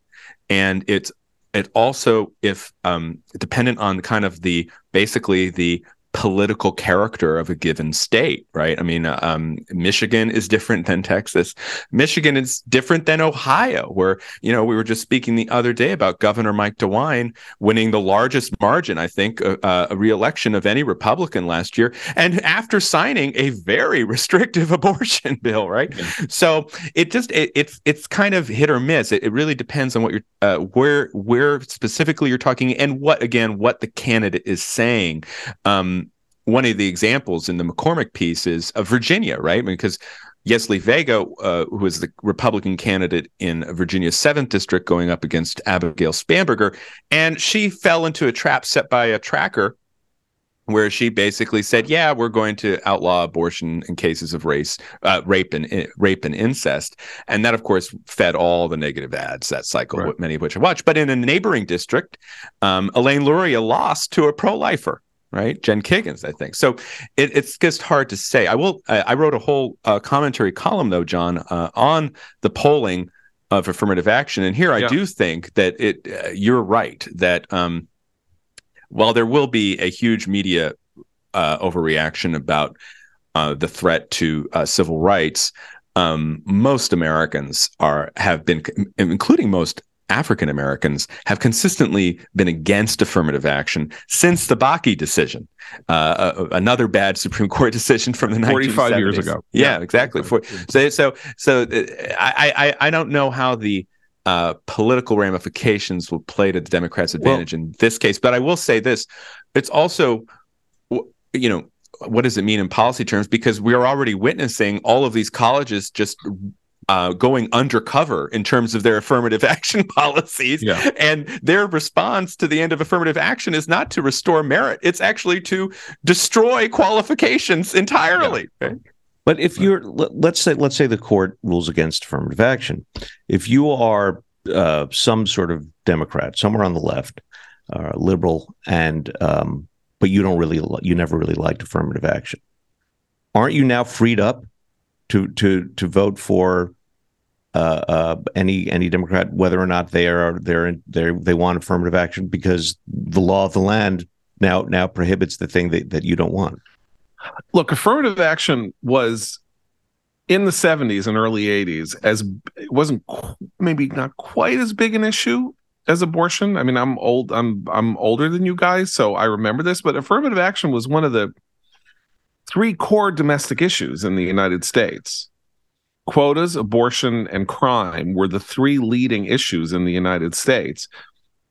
And it's it also if um dependent on kind of the basically the political character of a given state, right? I mean, um, Michigan is different than Texas. Michigan is different than Ohio, where, you know, we were just speaking the other day about Governor Mike DeWine winning the largest margin, I think, uh, uh a reelection of any Republican last year. And after signing a very restrictive abortion bill, right? Yeah. So it just, it, it's, it's kind of hit or miss. It, it really depends on what you're, uh, where, where specifically you're talking and what, again, what the candidate is saying. Um, one of the examples in the McCormack piece is of Virginia, right? Because Yesli Vega, uh, who was the Republican candidate in Virginia's seventh district, going up against Abigail Spanberger, and she fell into a trap set by a tracker where she basically said, "Yeah, we're going to outlaw abortion in cases of race, uh, rape and uh, rape and incest," and that, of course, fed all the negative ads that cycle, right. many of which I watched. But in a neighboring district, um, Elaine Luria lost to a pro-lifer right? Jen Kiggans, I think. So it, it's just hard to say. I will. I, I wrote a whole uh, commentary column though, John, uh, on the polling of affirmative action, and here I do think that it. Uh, you're right that um, while there will be a huge media uh, overreaction about uh, the threat to uh, civil rights. Um, most Americans are have been, including most African Americans have consistently been against affirmative action since the Bakke decision, uh, uh another bad Supreme Court decision from the 45 years ago. Yeah, yeah. exactly. For, so, so, so uh, I, I, I don't know how the uh, political ramifications will play to the Democrats' advantage well, in this case, but I will say this: it's also, you know, what does it mean in policy terms? Because we are already witnessing all of these colleges just uh, going undercover in terms of their affirmative action policies. Yeah. And their response to the end of affirmative action is not to restore merit, it's actually to destroy qualifications entirely. Right? But if you're, let- let's say, let's say the court rules against affirmative action. If you are uh, some sort of Democrat, somewhere on the left, uh, liberal, and um, but you don't really, you never really liked affirmative action, aren't you now freed up to to to vote for uh, uh, any any Democrat, whether or not they are they're they they want affirmative action because the law of the land now now prohibits the thing that, that you don't want. look affirmative action was in the 70s and early 80s as it wasn't maybe not quite as big an issue as abortion i mean i'm old i'm i'm older than you guys so i remember this but affirmative action was one of the three core domestic issues in the united states. Quotas abortion and crime were the three leading issues in the united states.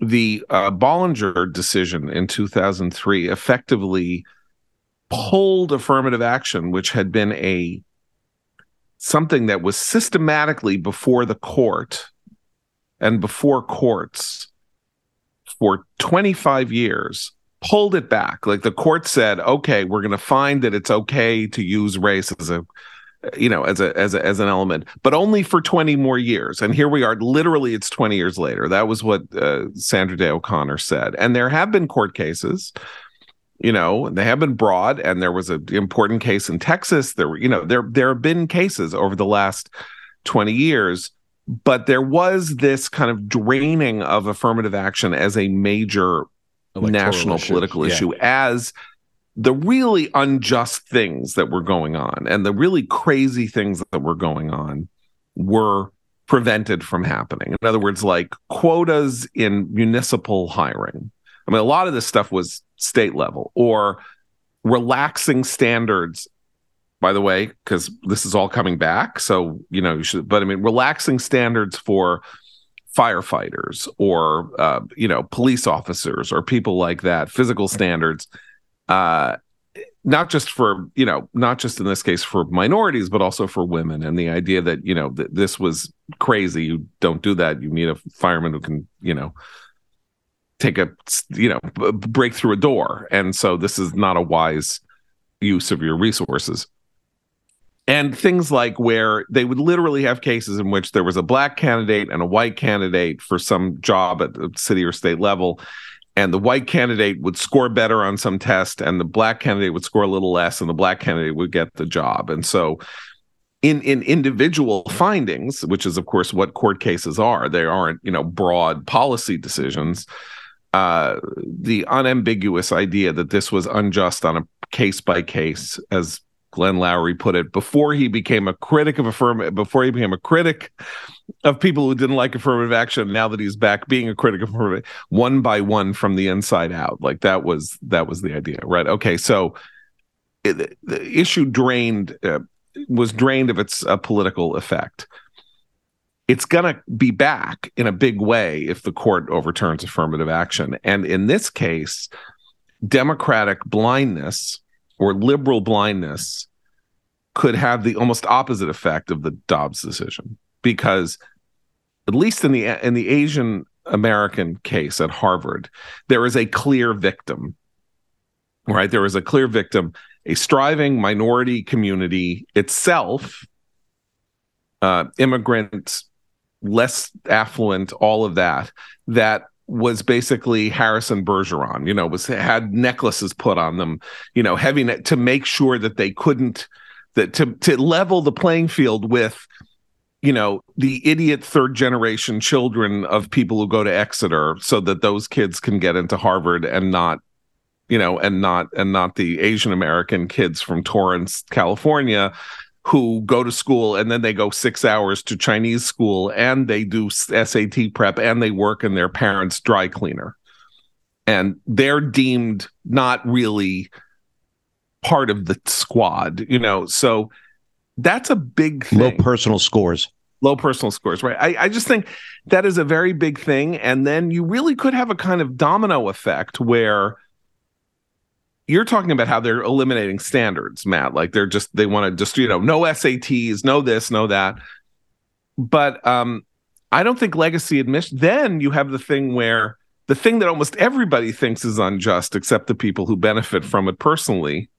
The uh, bollinger decision in 2003 effectively pulled affirmative action, which had been a something that was systematically before the court and before courts for 25 years, pulled it back. Like the court said, okay, we're going to find that it's okay to use race as a you know as a as a as an element but only for 20 more years. And here we are literally it's 20 years later. That was what uh, sandra day o'connor said. And there have been court cases you know they have been broad and there was an important case in texas. There were you know there there have been cases over the last 20 years but there was this kind of draining of affirmative action as a major national issue. political Yeah. issue as the really unjust things that were going on and the really crazy things that were going on were prevented from happening. In other words, like quotas in municipal hiring. I mean, a lot of this stuff was state level or relaxing standards. By the way, because this is all coming back, so you know you should. But I mean, relaxing standards for firefighters or uh, you know police officers or people like that, physical standards. Uh, not just for you know not just in this case for minorities but also for women. And the idea that you know that this was crazy you don't do that. You need a fireman who can you know take a you know break through a door. And so this is not a wise use of your resources and things like where they would literally have cases in which there was a black candidate and a white candidate for some job at the city or state level and the white candidate would score better on some test and the black candidate would score a little less and the black candidate would get the job. And so in in individual findings which is of course what court cases are they aren't you know broad policy decisions uh the unambiguous idea that this was unjust on a case by case as Glenn Loury put it before he became a critic of affirmative before he became a critic of people who didn't like affirmative action now that he's back being a critic of affirmative one by one from the inside out. Like that was that was the idea right? Okay so it, the issue drained uh, was drained of its uh, political effect. It's going to be back in a big way if the court overturns affirmative action. And in this case democratic blindness or liberal blindness could have the almost opposite effect of the Dobbs decision. Because at least in the in the Asian American case at Harvard there is a clear victim right? There is a clear victim a striving minority community itself uh immigrants less affluent all of that that was basically Harrison Bergeron, you know, was had necklaces put on them, you know, heavy ne- to make sure that they couldn't that to to level the playing field with you know the idiot third generation children of people who go to Exeter so that those kids can get into Harvard and not you know and not and not the Asian American kids from Torrance California who go to school and then they go 6 hours to Chinese school and they do SAT prep and they work in their parents dry cleaner. And they're deemed not really part of the squad you know so that's a big thing. Low personal scores. low personal scores right? I, I just think that is a very big thing. And then you really could have a kind of domino effect where you're talking about how they're eliminating standards matt like they're just they want to just you know no sats no this no that but um, I don't think legacy admission. Then you have the thing where the thing that almost everybody thinks is unjust, except the people who benefit from it personally,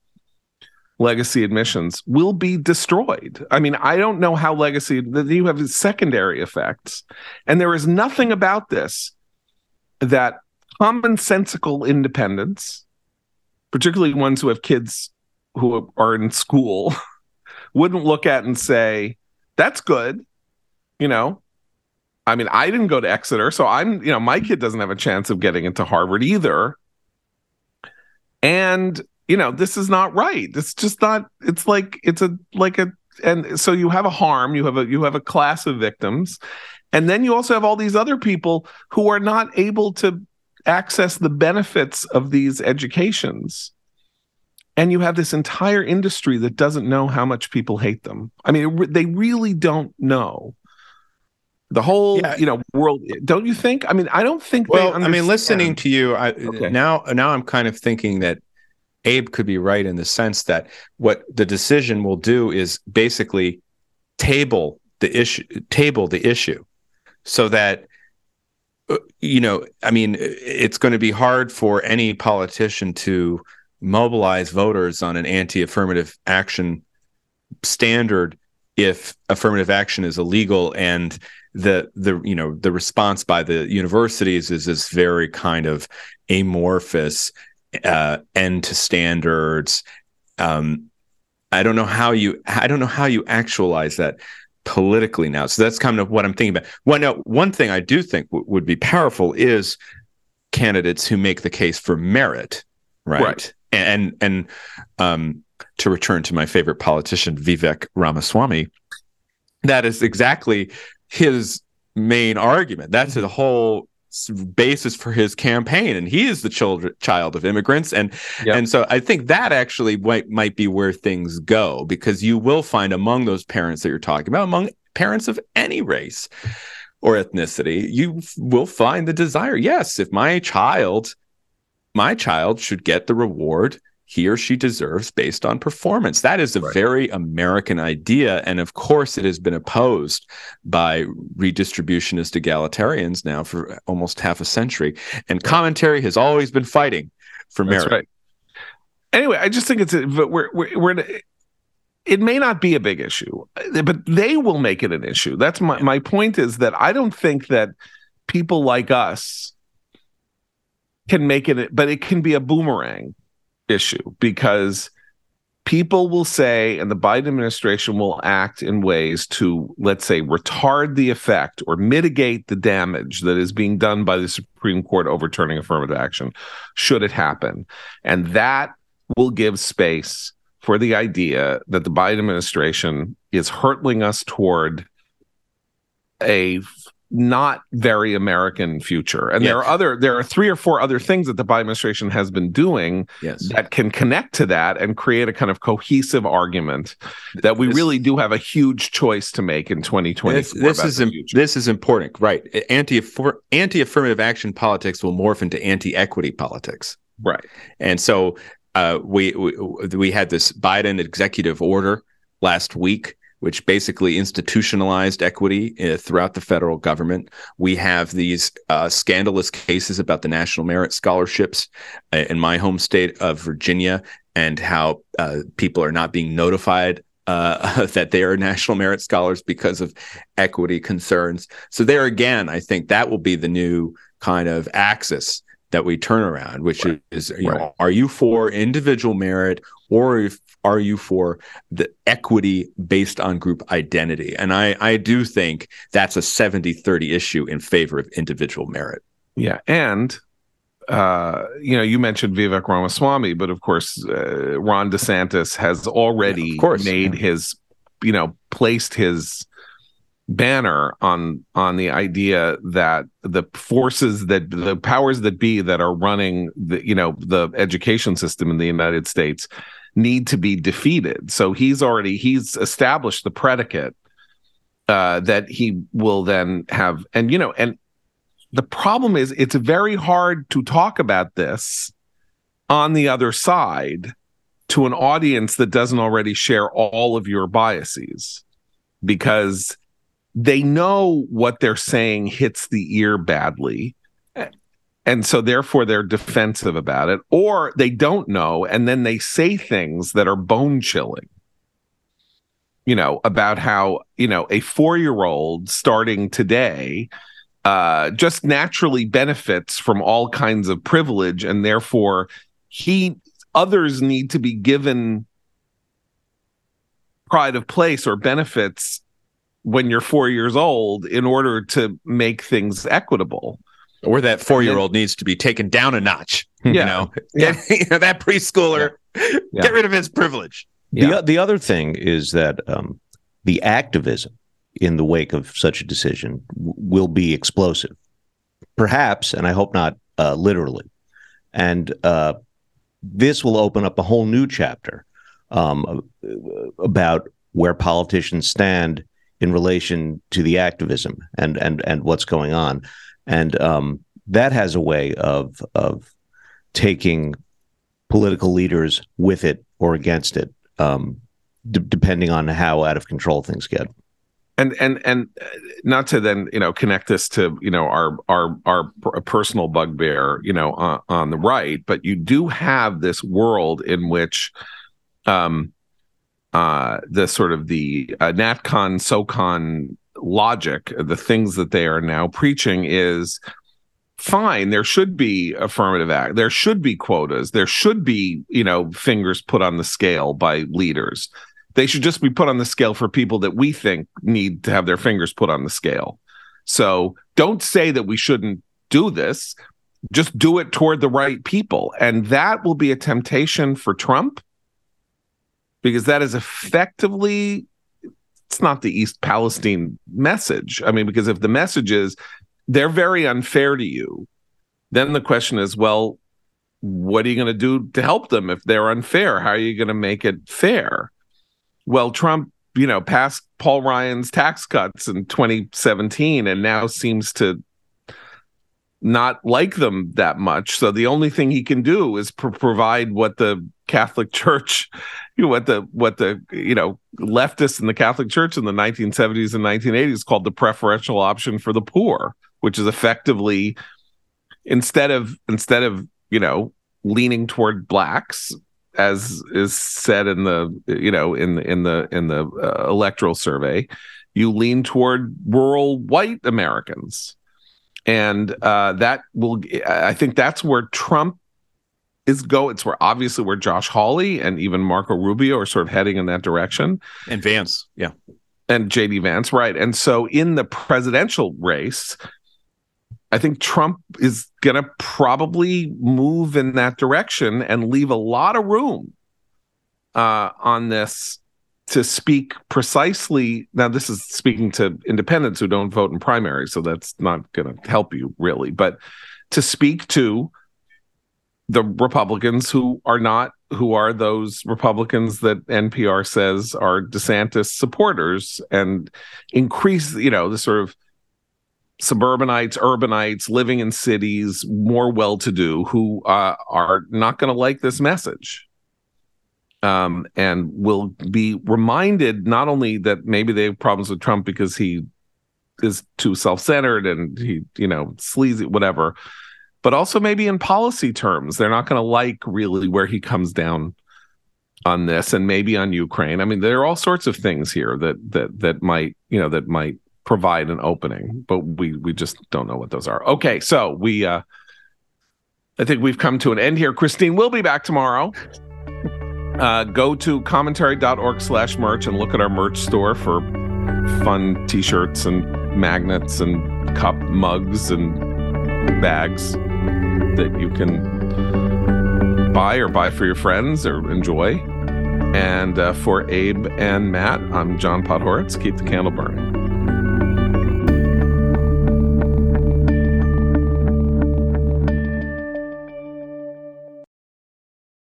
legacy admissions will be destroyed. I mean, I don't know how legacy you have secondary effects, and there is nothing about this that commonsensical independents, particularly ones who have kids who are in school, wouldn't look at and say, "That's good," you know. I mean, I didn't go to Exeter, so I'm, you know, my kid doesn't have a chance of getting into Harvard either. And you know this is not right it's just not it's like it's a like a and so you have a harm you have a you have a class of victims and then you also have all these other people who are not able to access the benefits of these educations and you have this entire industry that doesn't know how much people hate them i mean they really don't know the whole yeah. you know world don't you think i mean i don't think well i mean listening to you I, okay. now now i'm kind of thinking that Abe could be right in the sense that what the decision will do is basically table the issue table the issue so that you know i mean it's going to be hard for any politician to mobilize voters on an anti-affirmative action standard if affirmative action is illegal and the the you know the response by the universities is this very kind of amorphous uh, end to standards. Um, I don't know how you I don't know how you actualize that politically now. So that's kind of what I'm thinking about. One one thing I do think w- would be powerful is candidates who make the case for merit, right? right. And and um, to return to my favorite politician Vivek Ramaswamy, that is exactly his main argument. That's the whole basis for his campaign and he is the child child of immigrants and yep. and so i think that actually might might be where things go because you will find among those parents that you're talking about among parents of any race or ethnicity you will find the desire yes if my child my child should get the reward he or she deserves based on performance. That is a right. very American idea. And of course, it has been opposed by redistributionist egalitarians now for almost half a century. And commentary has always been fighting for merit. Right. Anyway, I just think it's a, we're, we're, we're it may not be a big issue, but they will make it an issue. That's my, my point is that I don't think that people like us can make it, but it can be a boomerang issue because people will say, and the Biden administration will act in ways to, let's say, retard the effect or mitigate the damage that is being done by the Supreme Court overturning affirmative action, should it happen. And that will give space for the idea that the Biden administration is hurtling us toward a not very American future. And there are other there are three or four other things that the Biden administration has been doing yes. that can connect to that and create a kind of cohesive argument that we this, really do have a huge choice to make in 2020. This, this is Im- this is important, right? Anti anti affirmative action politics will morph into anti equity politics, right? And so uh, we, we we had this Biden executive order last week which basically institutionalized equity uh, throughout the federal government. We have these uh, scandalous cases about the National Merit Scholarships uh, in my home state of Virginia and how uh, people are not being notified uh, that they are national merit scholars because of equity concerns. So there again, I think that will be the new kind of axis that we turn around, which right. is, you right. know, are you for individual merit or if are you for the equity based on group identity? And I, I do think that's a 70 30 issue in favor of individual merit. Yeah. And, uh, you know, you mentioned Vivek Ramaswamy, but of course, uh, Ron DeSantis has already yeah, course, made yeah. his, you know, placed his banner on on the idea that the forces that the powers that be that are running the you know the education system in the United States need to be defeated. So he's already he's established the predicate uh, that he will then have, and you know, and the problem is it's very hard to talk about this on the other side to an audience that doesn't already share all of your biases because they know what they're saying hits the ear badly. And so therefore they're defensive about it or they don't know and then they say things that are bone chilling. You know about how you know a 4-year-old starting today uh just naturally benefits from all kinds of privilege and therefore he others need to be given pride of place or benefits when you're 4 years old in order to make things equitable or that four year old needs to be taken down a notch. Yeah. You know, Yeah. you know that preschooler, Yeah. get rid of his privilege. The, Yeah. the other thing is that um, the activism in the wake of such a decision w- will be explosive, perhaps, and I hope not uh, literally. And uh, this will open up a whole new chapter um, about where politicians stand in relation to the activism and and and what's going on, and um, that has a way of of taking political leaders with it or against it, um, d- depending on how out of control things get. and and and uh, not to then you know connect this to you know our our our personal bugbear you know on, on the right but you do have this world in which um uh the sort of the uh, natcon socon logic the things that they are now preaching is fine there should be affirmative act there should be quotas there should be you know fingers put on the scale by leaders they should just be put on the scale for people that we think need to have their fingers put on the scale. So don't say that we shouldn't do this. Just do it toward the right people. And that will be a temptation for Trump because that is effectively, it's not the East Palestine message. I mean, because if the message is they're very unfair to you, then the question is, well, what are you going to do to help them if they're unfair? How are you going to make it fair? well, Trump, you know, passed Paul Ryan's tax cuts in 2017 and now seems to not like them that much. So the only thing he can do is pro- provide what the Catholic Church, you know, what the what the you know leftists in the Catholic Church in the 1970s and 1980s called the preferential option for the poor, which is effectively instead of instead of you know leaning toward blacks as is said in the you know in in the in the uh, electoral survey you lean toward rural white americans and uh, that will i think that's where trump is go it's where obviously where josh hawley and even marco rubio are sort of heading in that direction And Vance, yeah. and JD Vance, right? And so in the presidential race, I think Trump is going to probably move in that direction and leave a lot of room uh, on this to speak precisely. Now, this is speaking to independents who don't vote in primaries, so that's not going to help you really, but to speak to the Republicans who are not who are those Republicans that NPR says are DeSantis supporters and increase, you know, the sort of suburbanites, urbanites living in cities, more well-to-do who uh, are not going to like this message. Um, and will be reminded not only that maybe they have problems with Trump because he is too self-centered and he, you know, sleazy, whatever, but also maybe in policy terms, they're not going to like really where he comes down on this and maybe on Ukraine. I mean, there are all sorts of things here that that that might, you know, that might provide an opening, but we we just don't know what those are. Okay, so we uh I think we've come to an end here. Christine will be back tomorrow. Uh, go to commentary.org slash merch and look at our merch store for fun t-shirts and magnets and cup mugs and bags that you can buy or buy for your friends or enjoy. And uh, for Abe and Matt, I'm John Podhoretz. Keep the candle burning.